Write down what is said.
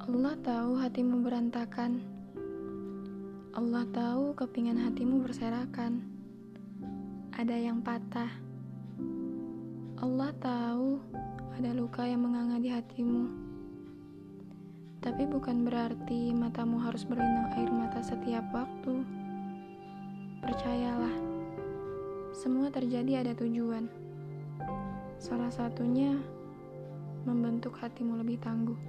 Allah tahu hatimu berantakan. Allah tahu kepingan hatimu berserakan. Ada yang patah. Allah tahu ada luka yang menganga di hatimu. Tapi bukan berarti matamu harus berlinang air mata setiap waktu. Percayalah, semua terjadi ada tujuan. Salah satunya membentuk hatimu lebih tangguh.